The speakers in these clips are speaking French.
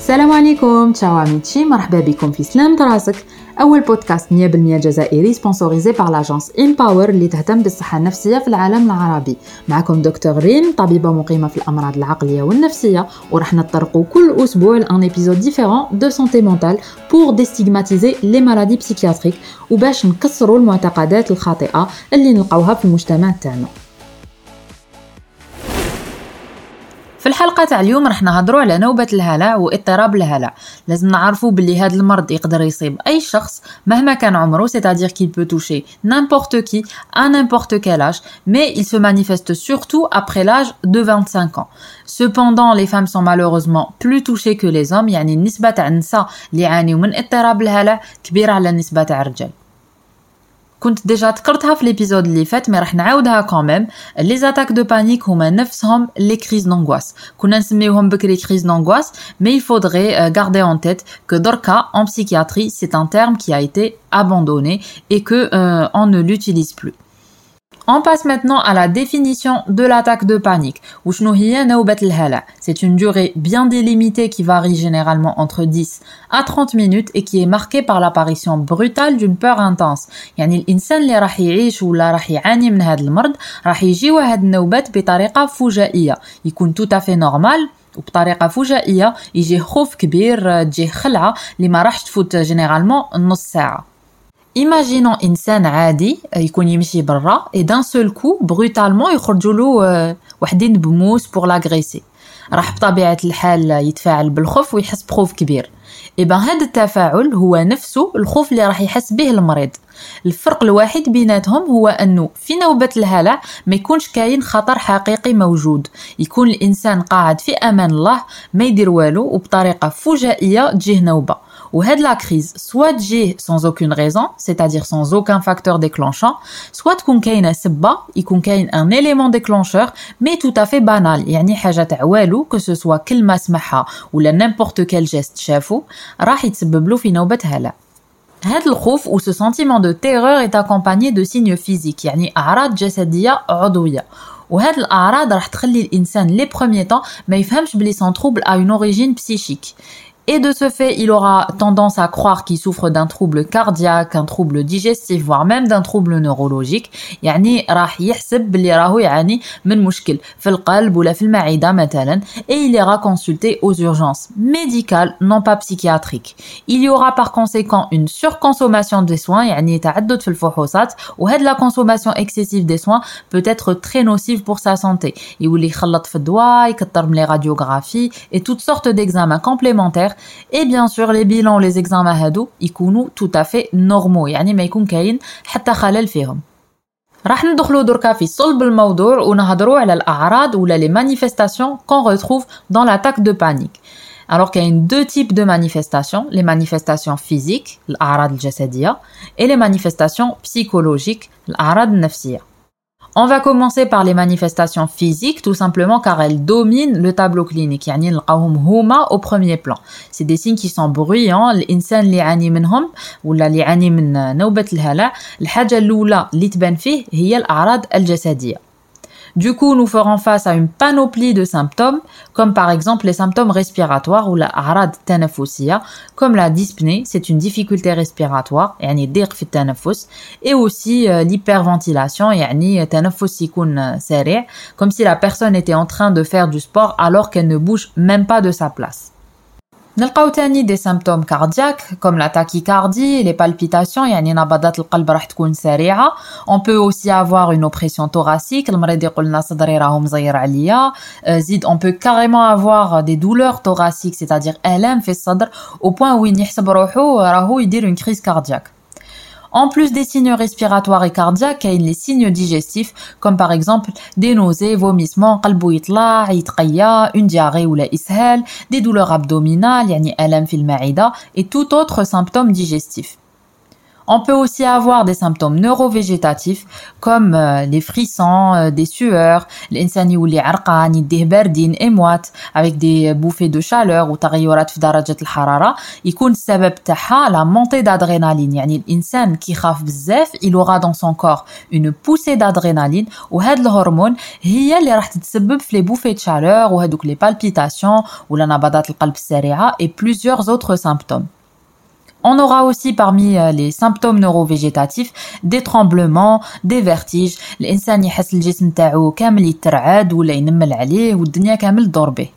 السلام عليكم تشاو عميتشي مرحبا بكم في سلام راسك أول بودكاست 100% جزائري سبونسوريزي بار لاجونس امباور اللي تهتم بالصحة النفسية في العالم العربي. معكم دكتور ريم طبيبة مقيمة في الأمراض العقلية والنفسية وراح نطرقوا كل أسبوع لأن ايبيزود ديفيرون دو سونتي مونتال بور ديستيغماتيزي لي مالادي بسيكياتريك وباش نكسروا المعتقدات الخاطئة اللي نلقاوها في المجتمع تاعنا. في الحلقة تاع اليوم راح نهضروا على نوبة الهلع واضطراب الهلع لازم نعرفوا باللي هذا المرض يقدر يصيب أي شخص مهما كان عمره c'est-à-dire qu'il peut toucher n'importe qui à n'importe quel âge mais il se manifeste surtout après l'âge de 25 ans. Cependant les femmes sont malheureusement plus touchées que les hommes. يعني النسبة تاع النساء اللي يعانيوا من اضطراب الهلع كبيرة على النسبة تاع الرجال. كنت ديجا ذكرتها في ليبيزود اللي فات مي راح نعاودها كوميم لي زاتاك دو بانيك هما نفسهم لي كريز دونغواس كنا نسميوهم بكري كريز دونغواس مي il faudrait garder en tête que دركا en psychiatrie c'est un terme qui a été abandonné et que euh, on ne l'utilise plus On passe maintenant à la définition de l'attaque de panique. C'est une durée bien délimitée qui varie généralement entre 10 à 30 minutes et qui est marquée par l'apparition brutale d'une peur intense. يعني الإنسان اللي راح يعيش ولا راح يعاني من هذا المرض راح يجيو هاد النوبات بطريقة فجائية يكون tout à fait normal وبطريقه فجائيه يجي خوف كبير تجي خلعه اللي ما راحش تفوت جينيرالمون نص ساعه Imaginons انسان عادي يكون يمشي برا et d'un seul coup brutalement يخرجوا له وحدين بموس pour l'agresser. راح بطبيعة الحال يتفاعل بالخوف ويحس بخوف كبير. إبا هذا التفاعل هو نفسه الخوف اللي راح يحس به المريض. الفرق الوحيد بيناتهم هو أنه في نوبة الهلع ما يكونش كاين خطر حقيقي موجود. يكون الإنسان قاعد في أمان الله ما يدير والو وبطريقة فجائية تجيه نوبة. وهاد لا كريز سوا تجيه sans aucune raison c'est-à-dire sans aucun facteur déclenchant soit تكون كاينه سبه يكون كاين ان élément déclencheur mais tout à fait banal يعني حاجه تاع والو que ce soit كلمه سمعها ولا n'importe quel geste شافو راح يتسبب له في نوبه هلع هذا الخوف ou ce sentiment de terreur est accompagné de signes physiques يعني أعراض جسدية عضوية وهاد الأعراض راح تخلي الإنسان لي بروميي طون ما يفهمش بلي سون تروبل ا اون اوريجين بسيشيك Et de ce fait, il aura tendance à croire qu'il souffre d'un trouble cardiaque, un trouble digestif, voire même d'un trouble neurologique. يعني راح يحسب بلي راهو يعاني من مشكل في القلب ولا في المعدة مثلا et il ira consulter aux urgences médicales non pas psychiatriques. Il y aura par conséquent une surconsommation des soins يعني تعدد في الفحوصات وهاد la consommation excessive des soins peut être très nocive pour sa santé. يولي يخلط في الدواء يكثر من les radiographies et toutes sortes d'examens complémentaires et bien sûr les bilans les examens هادو يكونوا tout à fait normaux يعني ما يكون كاين حتى خلل فيهم راح ندخلوا دركا في صلب الموضوع ونهضروا على الاعراض ولا les manifestations qu'on retrouve dans l'attaque de panique alors qu'il y a deux types de manifestations, les manifestations physiques, الأعراض الجسدية, et les manifestations psychologiques, الأعراض النفسية. On va commencer par les manifestations physiques, tout simplement car elles dominent le tableau clinique. يعني نلقاوهم هما au premier plan. C'est des signes qui sont bruyants. الإنسان اللي يعاني منهم ولا اللي يعاني من نوبة الهلع الحاجة الأولى اللي تبان فيه هي الأعراض الجسدية. Du coup, nous ferons face à une panoplie de symptômes, comme par exemple les symptômes respiratoires ou la harad tanafusia, comme la dyspnée, c'est une difficulté respiratoire, yani ضيق في التنفس, et aussi euh, l'hyperventilation, yani تنفس يكون سريع, comme si la personne était en train de faire du sport alors qu'elle ne bouge même pas de sa place. نلقاو تاني دي سيمبتوم كاردياك كوم لا tachycardie les palpitations يعني نبضات القلب راح تكون سريعه on peut aussi avoir une oppression thoracique المريض يقول لنا صدري راهو مزير عليا زيد on peut carrément avoir des douleurs thoraciques c'est-à-dire الام في الصدر au point وين يحسب روحو راهو يدير une crise cardiaque En plus des signes respiratoires et cardiaques, il y a les signes digestifs, comme par exemple des nausées, vomissements, une diarrhée ou la ishal, des douleurs abdominales, yani alam et tout autre symptôme digestif. On peut aussi avoir des symptômes neurovégétatifs comme euh, les frissons, euh, des sueurs, l'insani ou les arqan, des bardines émoites avec des bouffées de chaleur ou تغيرات في درجة الحرارة يكون السبب تاعها la montée d'adrénaline يعني الإنسان كي خاف بزاف il aura dans son corps une poussée d'adrénaline وهاد الهرمون هي اللي راح تتسبب في les bouffées de chaleur وهادوك les palpitations ولا نبضات القلب السريعة et plusieurs autres symptômes on aura aussi parmi euh, les symptômes neurovégétatifs des tremblements, des vertiges, الانسان يحس الجسم تاعو كامل يترعد ولا ينمل عليه والدنيا كامل تدور به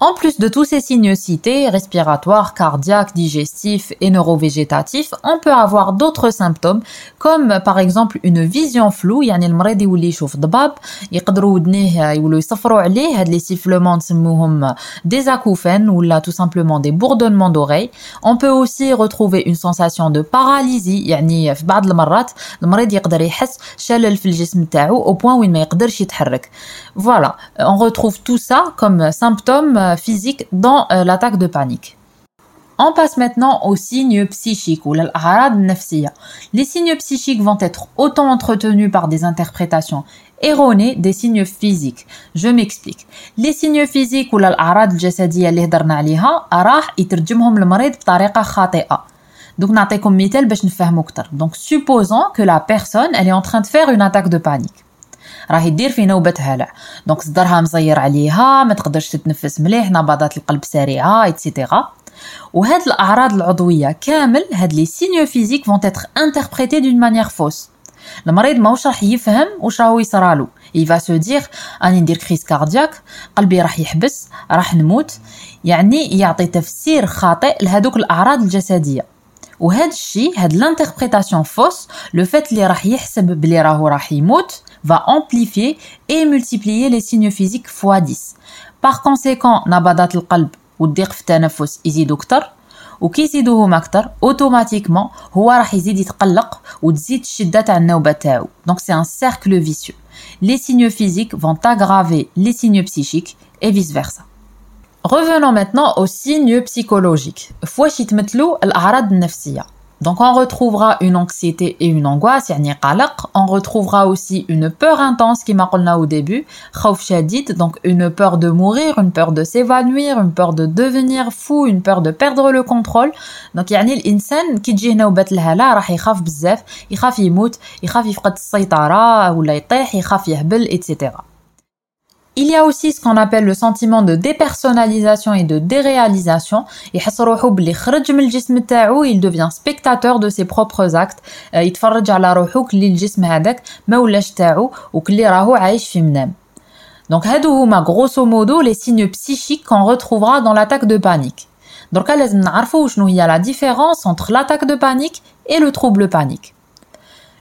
en plus de tous ces signes cités, respiratoires, cardiaques, digestifs et neurovégétatifs, on peut avoir d'autres symptômes comme par exemple une vision floue, يعني المريض يولي يشوف ضباب يقدروا ودنيه يولوا يصفروا عليه هاد les sifflements نسموهم des acouphènes ou là tout simplement des bourdonnements d'oreilles. On peut aussi retrouver une sensation de paralysie يعني في بعض المرات المريض يقدر يحس شلل في الجسم تاعو au point وين ما يقدرش يتحرك. Voilà, on retrouve tout ça comme symptômes physique dans euh, l'attaque de panique. On passe maintenant aux signes psychiques ou Les signes psychiques vont être autant entretenus par des interprétations erronées des signes physiques. Je m'explique. Les signes physiques ou الأعراض الجسدية اللي هضرنا عليها راح يترجمهم المريض بطريقة خاطئة. Donc نعطيكم مثال باش نفهمو أكثر. Donc supposons que la personne elle est en train de faire une attaque de panique. راهي دير في نوبة هلع دونك صدرها مزير عليها ما تقدرش تتنفس مليح نبضات القلب سريعة ايتترا وهاد الأعراض العضوية كامل هاد لي سينيو فيزيك فون تتر انتربريتي دون مانيير فوس المريض ماهوش راح يفهم واش راهو يصرالو il va se dire اني ندير كريس كاردياك قلبي راح يحبس راح نموت. يعني يعطي تفسير خاطئ لهذوك الأعراض الجسدية. وهذا الشيء هاد لانتربريتاسيون فوس لو فات اللي راح يحسب بلي راهو راح يموت va amplifier et multiplier les signes physiques x 10 par conséquent نبضات القلب والضيق في التنفس يزيدوا اكثر وكي يزيدوهم اكثر اوتوماتيكمون هو راح يزيد يتقلق وتزيد الشده تاع النوبه تاعو دونك سي ان سيركل فيسيو les signes physiques vont aggraver les signes psychiques et vice versa Revenons maintenant aux signes psychologiques. فواش يتمثلوا الأعراض النفسية donc on retrouvera une anxiété et une angoisse, on retrouvera aussi une peur intense qui m'a au début, donc une peur de mourir, une peur de s'évanouir, une peur de devenir fou, une peur de perdre le contrôle. Donc يعني الانسان كي تجيه نوبة الهلع راح يخاف بزاف يخاف يموت يخاف يفقد السيطرة ولا يطيح يخاف يهبل etc. Il y a aussi ce qu'on appelle le sentiment de dépersonnalisation et de déréalisation. Il devient spectateur de ses propres actes. يتفرج على روحو كلي الجسم هذاك ما ولاش تاعو وكلي راهو عايش في منام. Donc هادو هما grosso modo les signes psychiques qu'on retrouvera dans l'attaque de panique. Donc لازم نعرفوا شنو هي la différence entre l'attaque de panique et le trouble panique.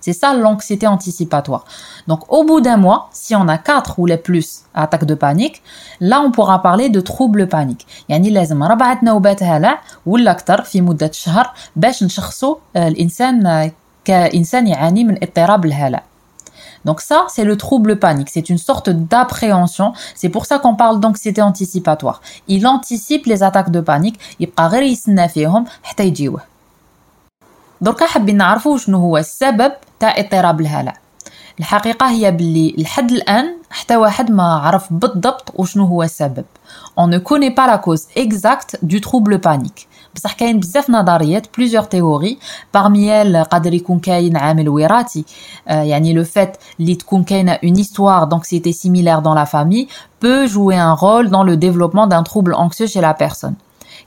C'est ça l'anxiété anticipatoire. Donc au bout d'un mois, si on a 4 ou les plus attaques de panique, là on pourra parler de trouble panique. يعني لازم ربعة نوبات هلع ولا أكثر في مدة شهر باش نشخصوا الإنسان كإنسان يعاني من اضطراب الهلع. Donc ça, c'est le trouble panique. C'est une sorte d'appréhension. C'est pour ça qu'on parle d'anxiété anticipatoire. Il anticipe les attaques de panique. يبقى دركا حابين نعرفوا شنو هو السبب تاع اضطراب الهلع الحقيقه هي باللي لحد الان حتى واحد ما عرف بالضبط وشنو هو السبب on ne connaît pas la cause exacte du trouble panique بصح كاين بزاف نظريات بليزيور تيوري parmi elles قادر يكون كاين عامل وراثي يعني لو فات اللي تكون كاينه une histoire d'anxiété similaire dans la famille peut jouer un rôle dans le développement d'un trouble anxieux chez la personne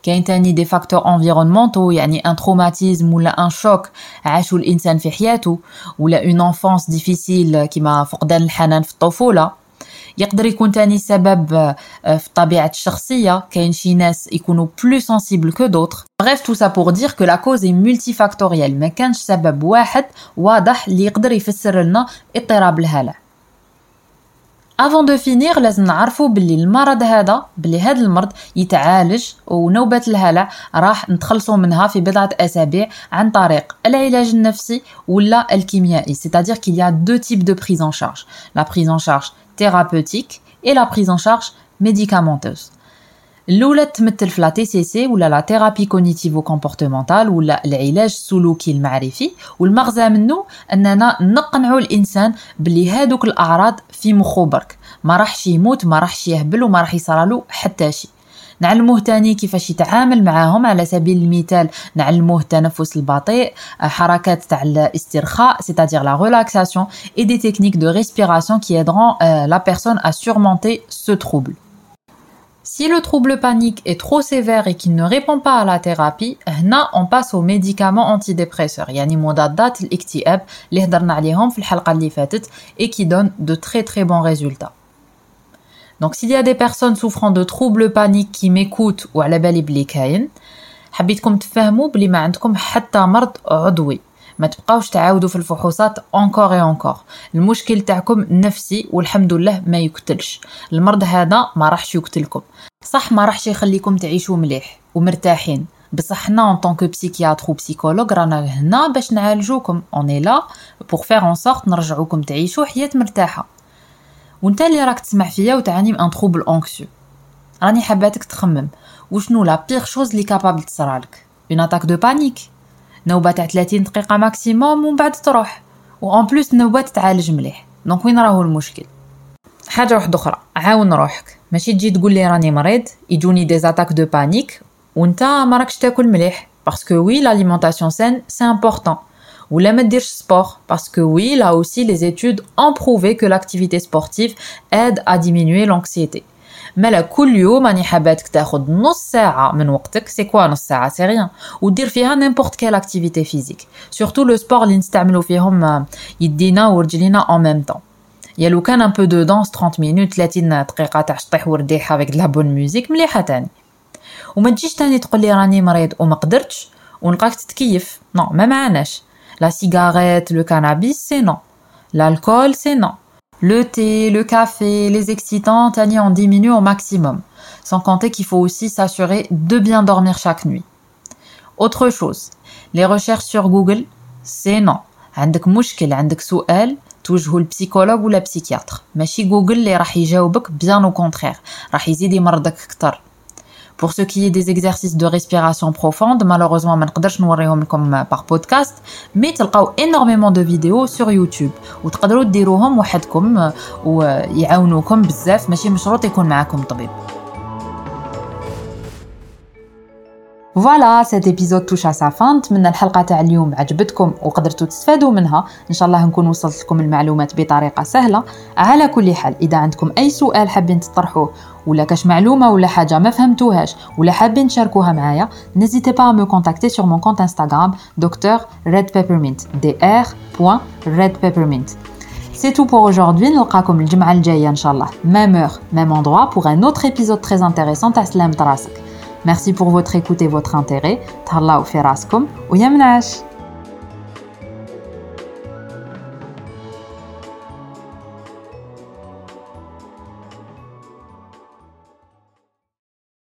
كاين تاني دي فاكتور انفيرونمونتو يعني ان تروماتيزم ولا ان شوك عاشو الانسان في حياته ولا اون انفونس ديفيسيل كيما فقدان الحنان في الطفوله يقدر يكون تاني سبب في طبيعة الشخصية كاين شي ناس يكونوا بلو سنسيبل كو دوتر bref tout ça pour dire que la cause est multifactorielle ما كانش سبب واحد واضح اللي يقدر يفسر لنا اضطراب الهلع افون دو فينير لازم نعرفوا باللي المرض هذا باللي هذا المرض يتعالج ونوبة الهلع راح نتخلصوا منها في بضعة أسابيع عن طريق العلاج النفسي ولا الكيميائي. C'est-à-dire qu'il y a deux types de prise en charge. La prise en charge thérapeutique et الاولى تمثل في لا تي سي سي ولا لا ثيرابي كوغنيتيفو كومبورتمونتال ولا العلاج السلوكي المعرفي. والمغزى منه أننا نقنعوا الإنسان بلي هادوك الأعراض في مخو برك. ما راحش يموت ما راحش يهبل وما راح يصرالو حتى شي. نعلموه تاني كيفاش يتعامل معاهم على سبيل المثال. نعلموه التنفس البطيء حركات تاع الاسترخاء c'est-à-dire la relaxation et des techniques de respiration qui aideront euh, la personne à surmonter Si le trouble panique est trop sévère et qu'il ne répond pas à la thérapie, هنا on passe aux médicaments antidépresseurs يعني مضادات الاكتئاب اللي هضرنا عليهم في الحلقة اللي فاتت et qui donnent de très très bons résultats. Donc s'il y a des personnes souffrant de troubles paniques qui m'écoutent ou على بالي بلي كاين حبيتكم تفهموا بلي ما عندكم حتى مرض عضوي ما تبقاوش تعاودوا في الفحوصات اونكور اي اونكور المشكل تاعكم نفسي والحمد لله ما يقتلش. المرض هذا ما راحش يقتلكم. صح ما راحش يخليكم تعيشوا مليح ومرتاحين. بصح حنا ان طونك بسيكياتر و بسيكولوج رانا هنا باش نعالجوكم. اوني لا بور فير اون سورت نرجعوكم تعيشوا حياة مرتاحة. وانت اللي راك تسمع فيا وتعاني من ان تروبل اونكسيو راني حباتك تخمم. وشنو لا بيغ شوز اللي كابابل تصرالك؟ اون اتاك دو بانيك نوبه تاع 30 دقيقه ماكسيموم ومن بعد تروح وان بلوس النوبه تتعالج مليح دونك وين راهو المشكل حاجه واحده اخرى عاون روحك ماشي تجي تقول لي راني مريض يجوني دي زاتاك دو بانيك وانت ما راكش تاكل مليح باسكو وي l'alimentation saine c'est important ولا ما ديرش سبور باسكو وي là aussi les études ont prouvé que l'activité sportive aide à diminuer l'anxiété مالا كل يوم راني حاباتك تاخد نص ساعة من وقتك. سي كوا نص ساعة؟ سي ريان ودير فيها نيمبورت كيل اكتيفيتي فيزيك سورتو لو سبور اللي نستعملو فيهم يدينا ورجلينا اون ميم طون يا لو كان ان بو دو دانس 30 مينوت 30 دقيقة تاع شطيح ورديحة افيك دلا بون ميوزيك مليحة تاني. وما تجيش تاني تقول لي راني مريض وما قدرتش ونلقاك تتكيف. نو ما معناش. لا سيجاريت لو كانابيس سي نو l'alcool c'est non. Le thé, le café, les excitants, Tani en diminue au maximum. Sans compter qu'il faut aussi s'assurer de bien dormir chaque nuit. Autre chose, les recherches sur Google, c'est non. عندك مشكل عندك سؤال توجهه البسيكولوج ولا بسيكياتر ماشي جوجل اللي راح يجاوبك بيان او كونترير راح يزيد يمرضك اكثر pour ce qui est des exercices de respiration profonde, malheureusement, ما نقدرش نوريهم لكم par podcast, mais تلقاو énormément de vidéos sur YouTube وتقدروا ديروهم وحدكم ويعاونوكم بزاف ماشي مشروط يكون معاكم طبيب. فوالا سيت ايبيزود توش سا فان نتمنى الحلقة تاع اليوم عجبتكم وقدرتوا تستفادوا منها. إن شاء الله نكون وصلت لكم المعلومات بطريقة سهلة. على كل حال إذا عندكم أي سؤال حابين تطرحوه ولا كاش معلومة ولا حاجة ما فهمتوهاش ولا حابين تشاركوها معايا n'hésitez pas à me contacter sur mon compte Instagram docteur red peppermint dr.redpeppermint C'est tout pour aujourd'hui. نلقاكم الجمعة الجاية إن شاء الله. Même heure, même endroit pour un autre épisode très intéressant. À Slam Merci pour votre écoute et votre intérêt. Thallaou fi raskom ou yamnash.